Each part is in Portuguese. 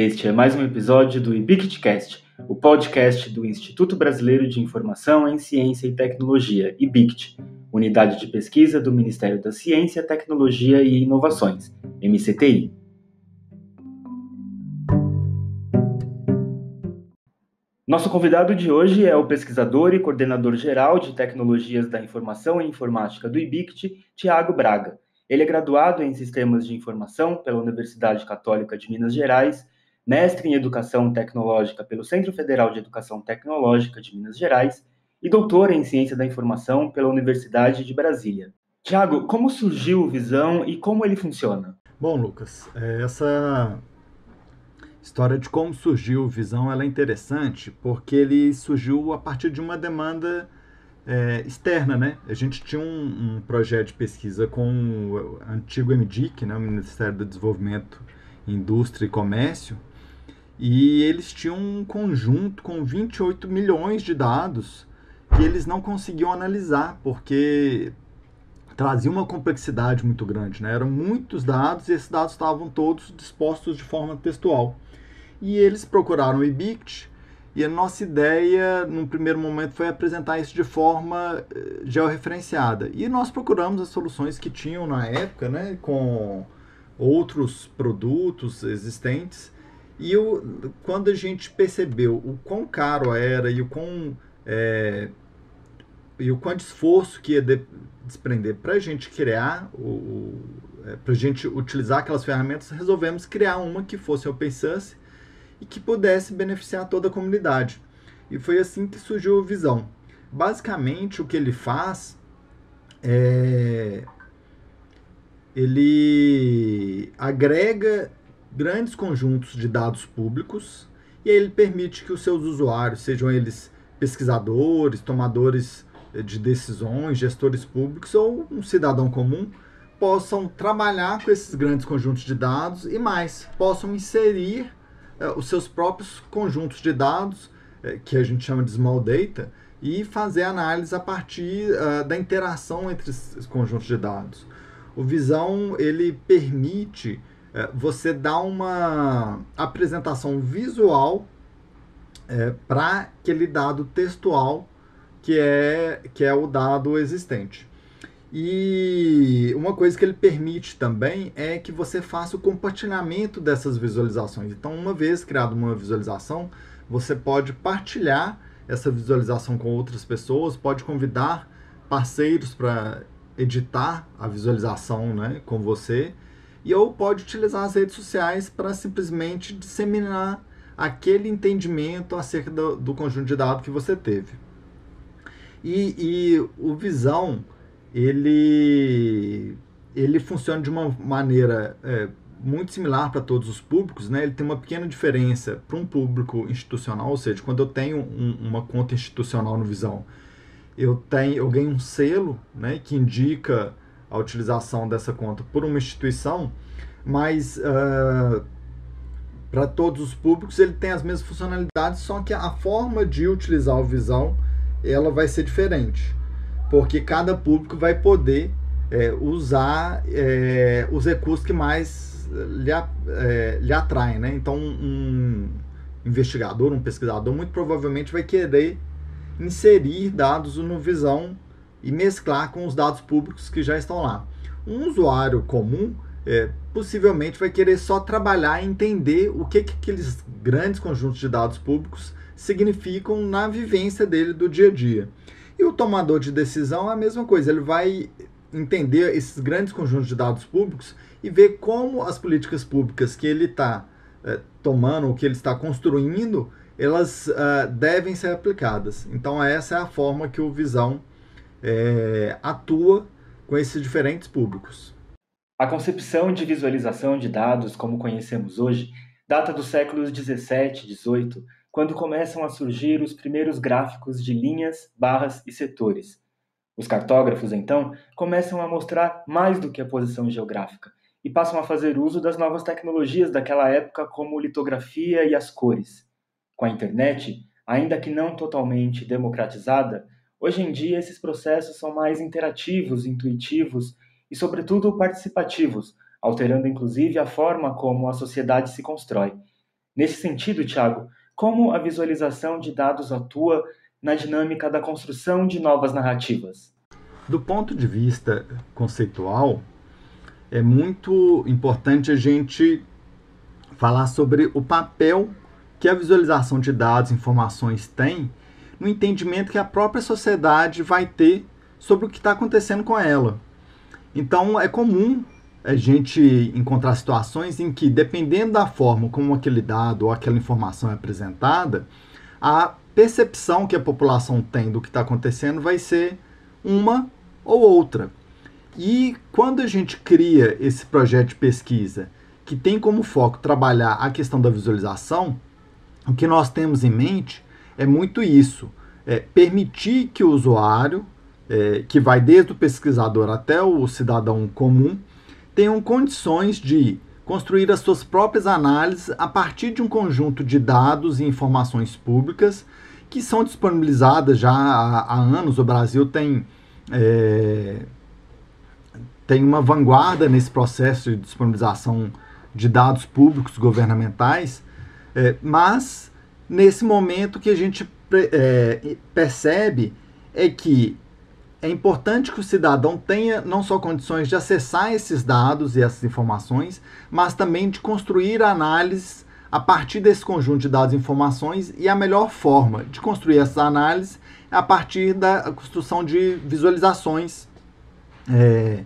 Este é mais um episódio do IBICTcast, o podcast do Instituto Brasileiro de Informação em Ciência e Tecnologia, IBICT, unidade de pesquisa do Ministério da Ciência, Tecnologia e Inovações, MCTI. Nosso convidado de hoje é o pesquisador e coordenador geral de Tecnologias da Informação e Informática do IBICT, Tiago Braga. Ele é graduado em Sistemas de Informação pela Universidade Católica de Minas Gerais mestre em Educação Tecnológica pelo Centro Federal de Educação Tecnológica de Minas Gerais e doutor em Ciência da Informação pela Universidade de Brasília. Tiago, como surgiu o Visão e como ele funciona? Bom, Lucas, é, essa história de como surgiu o Visão é interessante porque ele surgiu a partir de uma demanda é, externa, né? A gente tinha um, um, projeto de pesquisa com o antigo MDIC, né, o Ministério do Desenvolvimento, Indústria e Comércio, e eles tinham um conjunto com 28 milhões de dados que eles não conseguiam analisar, porque trazia uma complexidade muito grande. Né? Eram muitos dados e esses dados estavam todos dispostos de forma textual. E eles procuraram o IBICT e a nossa ideia, num primeiro momento, foi apresentar isso de forma eh, georreferenciada. E nós procuramos as soluções que tinham na época, né, com outros produtos existentes, e o, quando a gente percebeu o quão caro era e o quão, é, e o quanto esforço que ia de, desprender para a gente criar, o, é, para a gente utilizar aquelas ferramentas, resolvemos criar uma que fosse open source e que pudesse beneficiar toda a comunidade. E foi assim que surgiu o Visão. Basicamente, o que ele faz é. Ele agrega grandes conjuntos de dados públicos e ele permite que os seus usuários, sejam eles pesquisadores, tomadores eh, de decisões, gestores públicos ou um cidadão comum, possam trabalhar com esses grandes conjuntos de dados e mais, possam inserir uh, os seus próprios conjuntos de dados, uh, que a gente chama de small data, e fazer análise a partir uh, da interação entre esses conjuntos de dados. O Visão ele permite é, você dá uma apresentação visual é, para aquele dado textual que é, que é o dado existente. E uma coisa que ele permite também é que você faça o compartilhamento dessas visualizações. Então, uma vez criada uma visualização, você pode partilhar essa visualização com outras pessoas, pode convidar parceiros para editar a visualização né, com você e ou pode utilizar as redes sociais para simplesmente disseminar aquele entendimento acerca do, do, conjunto de dados que você teve. E, e o Visão, ele, ele funciona de uma maneira é, muito similar para todos os públicos, né? ele tem uma pequena diferença para um público institucional, ou seja, quando eu tenho um, uma conta institucional no Visão, eu, tenho, eu ganho um selo né, que indica a utilização dessa conta por uma instituição, mas uh, para todos os públicos ele tem as mesmas funcionalidades, só que a forma de utilizar o Visão ela vai ser diferente, porque cada público vai poder é, usar é, os recursos que mais lhe, é, lhe atraem. Né? Então, um investigador, um pesquisador, muito provavelmente vai querer inserir dados no Visão e mesclar com os dados públicos que já estão lá. Um usuário comum é, possivelmente vai querer só trabalhar e entender o que, que aqueles grandes conjuntos de dados públicos significam na vivência dele do dia a dia. E o tomador de decisão é a mesma coisa, ele vai entender esses grandes conjuntos de dados públicos e ver como as políticas públicas que ele está é, tomando, que ele está construindo, elas uh, devem ser aplicadas. Então essa é a forma que o Visão é, atua com esses diferentes públicos. A concepção de visualização de dados, como conhecemos hoje, data dos séculos 17 e 18, quando começam a surgir os primeiros gráficos de linhas, barras e setores. Os cartógrafos, então, começam a mostrar mais do que a posição geográfica e passam a fazer uso das novas tecnologias daquela época, como litografia e as cores. Com a internet, ainda que não totalmente democratizada, Hoje em dia, esses processos são mais interativos, intuitivos e, sobretudo, participativos, alterando inclusive a forma como a sociedade se constrói. Nesse sentido, Tiago, como a visualização de dados atua na dinâmica da construção de novas narrativas? Do ponto de vista conceitual, é muito importante a gente falar sobre o papel que a visualização de dados, informações tem no entendimento que a própria sociedade vai ter sobre o que está acontecendo com ela. Então, é comum a gente encontrar situações em que, dependendo da forma como aquele dado ou aquela informação é apresentada, a percepção que a população tem do que está acontecendo vai ser uma ou outra. E quando a gente cria esse projeto de pesquisa que tem como foco trabalhar a questão da visualização, o que nós temos em mente é muito isso: é permitir que o usuário, é, que vai desde o pesquisador até o cidadão comum, tenham condições de construir as suas próprias análises a partir de um conjunto de dados e informações públicas que são disponibilizadas já há, há anos. O Brasil tem, é, tem uma vanguarda nesse processo de disponibilização de dados públicos governamentais, é, mas nesse momento que a gente é, percebe é que é importante que o cidadão tenha não só condições de acessar esses dados e essas informações, mas também de construir análises a partir desse conjunto de dados e informações e a melhor forma de construir essas análises é a partir da construção de visualizações é,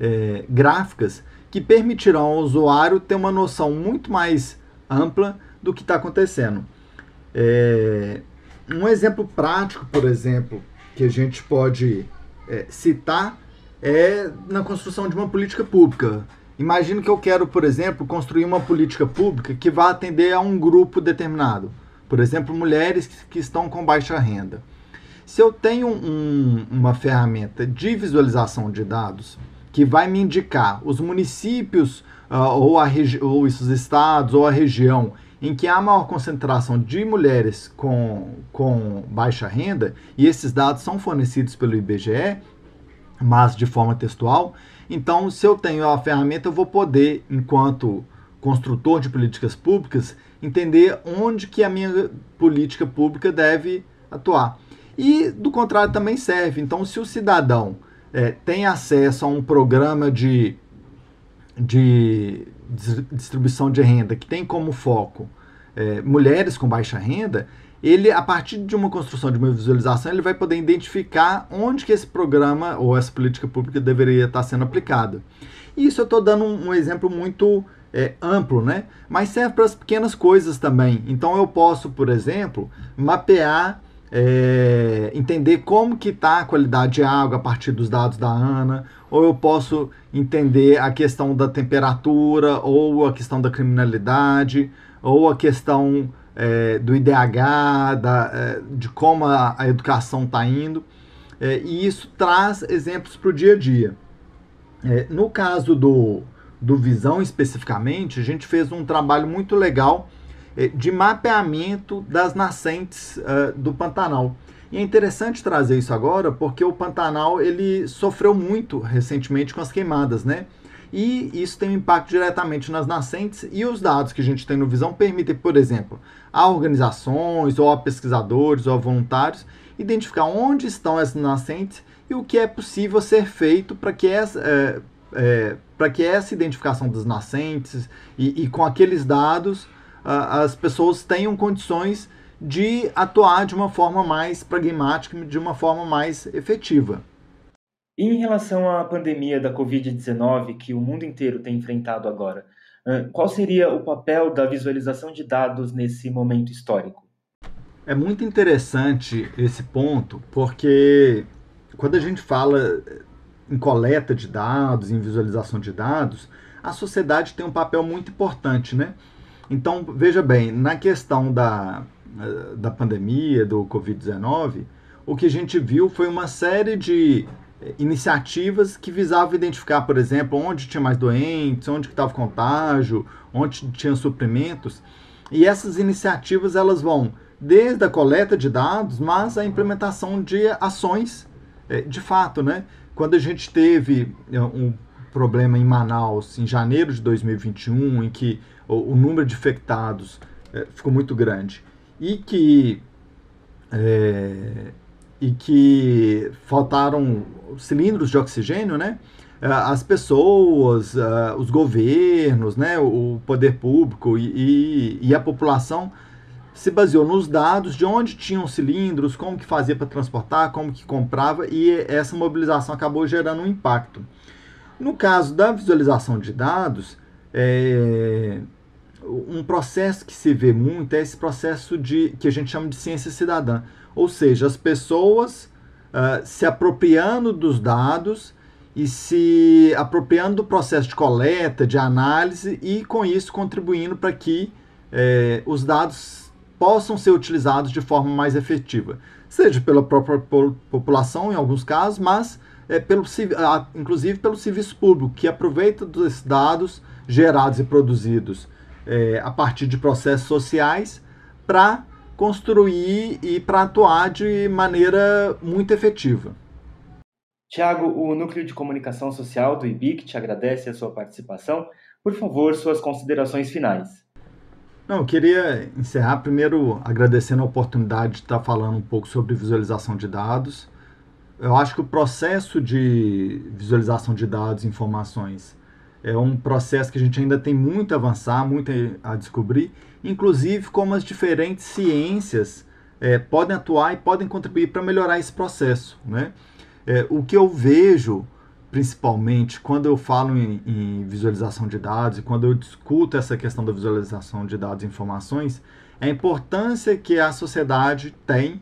é, gráficas que permitirão ao usuário ter uma noção muito mais ampla do que está acontecendo. É, um exemplo prático, por exemplo, que a gente pode é, citar é na construção de uma política pública. Imagino que eu quero, por exemplo, construir uma política pública que vá atender a um grupo determinado. Por exemplo, mulheres que estão com baixa renda. Se eu tenho um, uma ferramenta de visualização de dados que vai me indicar os municípios uh, ou, ou os estados ou a região em que há maior concentração de mulheres com, com baixa renda, e esses dados são fornecidos pelo IBGE, mas de forma textual, então, se eu tenho a ferramenta, eu vou poder, enquanto construtor de políticas públicas, entender onde que a minha política pública deve atuar. E, do contrário, também serve. Então, se o cidadão é, tem acesso a um programa de, de distribuição de renda que tem como foco é, mulheres com baixa renda, ele, a partir de uma construção de uma visualização, ele vai poder identificar onde que esse programa ou essa política pública deveria estar sendo aplicada. Isso eu estou dando um, um, exemplo muito é, amplo, né? Mas serve para as pequenas coisas também. Então eu posso, por exemplo, mapear, é, entender como que está a qualidade de água a partir dos dados da ANA, ou eu posso entender a questão da temperatura, ou a questão da criminalidade, ou a questão é, do IDH, da, é, de como a, a educação está indo. É, e isso traz exemplos para o dia a dia. É, no caso do, do Visão especificamente, a gente fez um trabalho muito legal de mapeamento das nascentes uh, do Pantanal. E é interessante trazer isso agora porque o Pantanal ele sofreu muito recentemente com as queimadas, né? e isso tem um impacto diretamente nas nascentes e os dados que a gente tem no Visão permitem, por exemplo, a organizações ou a pesquisadores ou a voluntários identificar onde estão essas nascentes e o que é possível ser feito para que essa é, para que essa identificação das nascentes e, e com aqueles dados as pessoas tenham condições de atuar de uma forma mais pragmática, de uma forma mais efetiva. Em relação à pandemia da Covid-19 que o mundo inteiro tem enfrentado agora, qual seria o papel da visualização de dados nesse momento histórico? É muito interessante esse ponto, porque quando a gente fala em coleta de dados, em visualização de dados, a sociedade tem um papel muito importante, né? Então, veja bem, na questão da, da pandemia, do Covid-19, o que a gente viu foi uma série de iniciativas que visavam identificar, por exemplo, onde tinha mais doentes, onde estava contágio, onde tinha suprimentos. E essas iniciativas elas vão desde a coleta de dados, mas a implementação de ações eh, de fato, né? Quando a gente teve eh, um problema em Manaus em janeiro de 2021, em que o, número de infectados é, ficou muito grande. E que, é, e que faltaram cilindros de oxigênio, né? É, as pessoas, uh, os governos, né, o poder público e, e, e, a população se baseou nos dados de onde tinham cilindros, como que fazia para transportar, como que comprava e essa mobilização acabou gerando um impacto. No caso da visualização de dados, é, um processo que se vê muito é esse processo de que a gente chama de ciência cidadã, ou seja, as pessoas uh, se apropriando dos dados e se apropriando do processo de coleta, de análise e com isso contribuindo para que é, os dados possam ser utilizados de forma mais efetiva, seja pela própria população em alguns casos, mas é, pelo, inclusive pelo serviço público, que aproveita dos dados gerados e produzidos é, a partir de processos sociais para construir e para atuar de maneira muito efetiva. Tiago, o Núcleo de Comunicação Social do IBIC te agradece a sua participação. Por favor, suas considerações finais. Não, eu queria encerrar primeiro agradecendo a oportunidade de estar falando um pouco sobre visualização de dados. Eu acho que o processo de visualização de dados e informações é um processo que a gente ainda tem muito a avançar, muito a descobrir, inclusive como as diferentes ciências é, podem atuar e podem contribuir para melhorar esse processo. Né? É, o que eu vejo, principalmente, quando eu falo em, em, visualização de dados e quando eu discuto essa questão da visualização de dados e informações, é a importância que a sociedade tem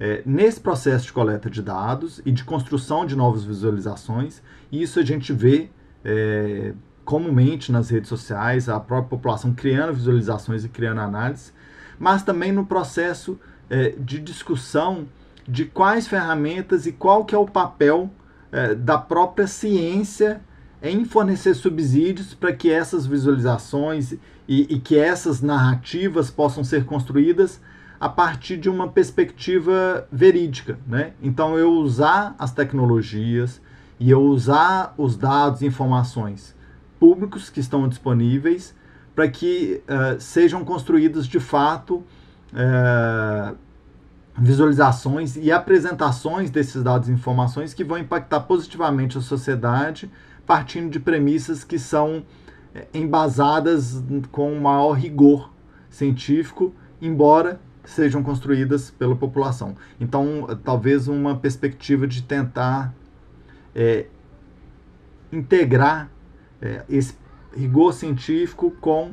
é, nesse processo de coleta de dados e de construção de novas visualizações. E isso a gente vê é, comumente nas redes sociais, a própria população criando visualizações e criando análises, mas também no processo é, de discussão de quais ferramentas e qual que é o papel é, da própria ciência em fornecer subsídios para que essas visualizações e, e, que essas narrativas possam ser construídas a partir de uma perspectiva verídica. Né? Então, eu usar as tecnologias e eu usar os dados e informações públicos que estão disponíveis para que uh, sejam construídos de fato uh, visualizações e apresentações desses dados e informações que vão impactar positivamente a sociedade, partindo de premissas que são eh, embasadas com maior rigor científico, embora sejam construídas pela população. Então, talvez uma perspectiva de tentar é, integrar é, esse rigor científico com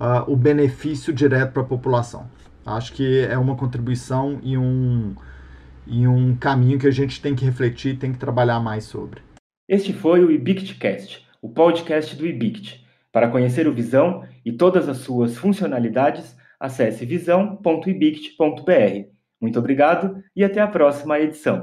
uh, o benefício direto para a população. Acho que é uma contribuição e um, e um caminho que a gente tem que refletir, tem que trabalhar mais sobre. Este foi o IBICTcast, o podcast do IBICT. Para conhecer o Visão e todas as suas funcionalidades, acesse visão.ibict.br. Muito obrigado e até a próxima edição.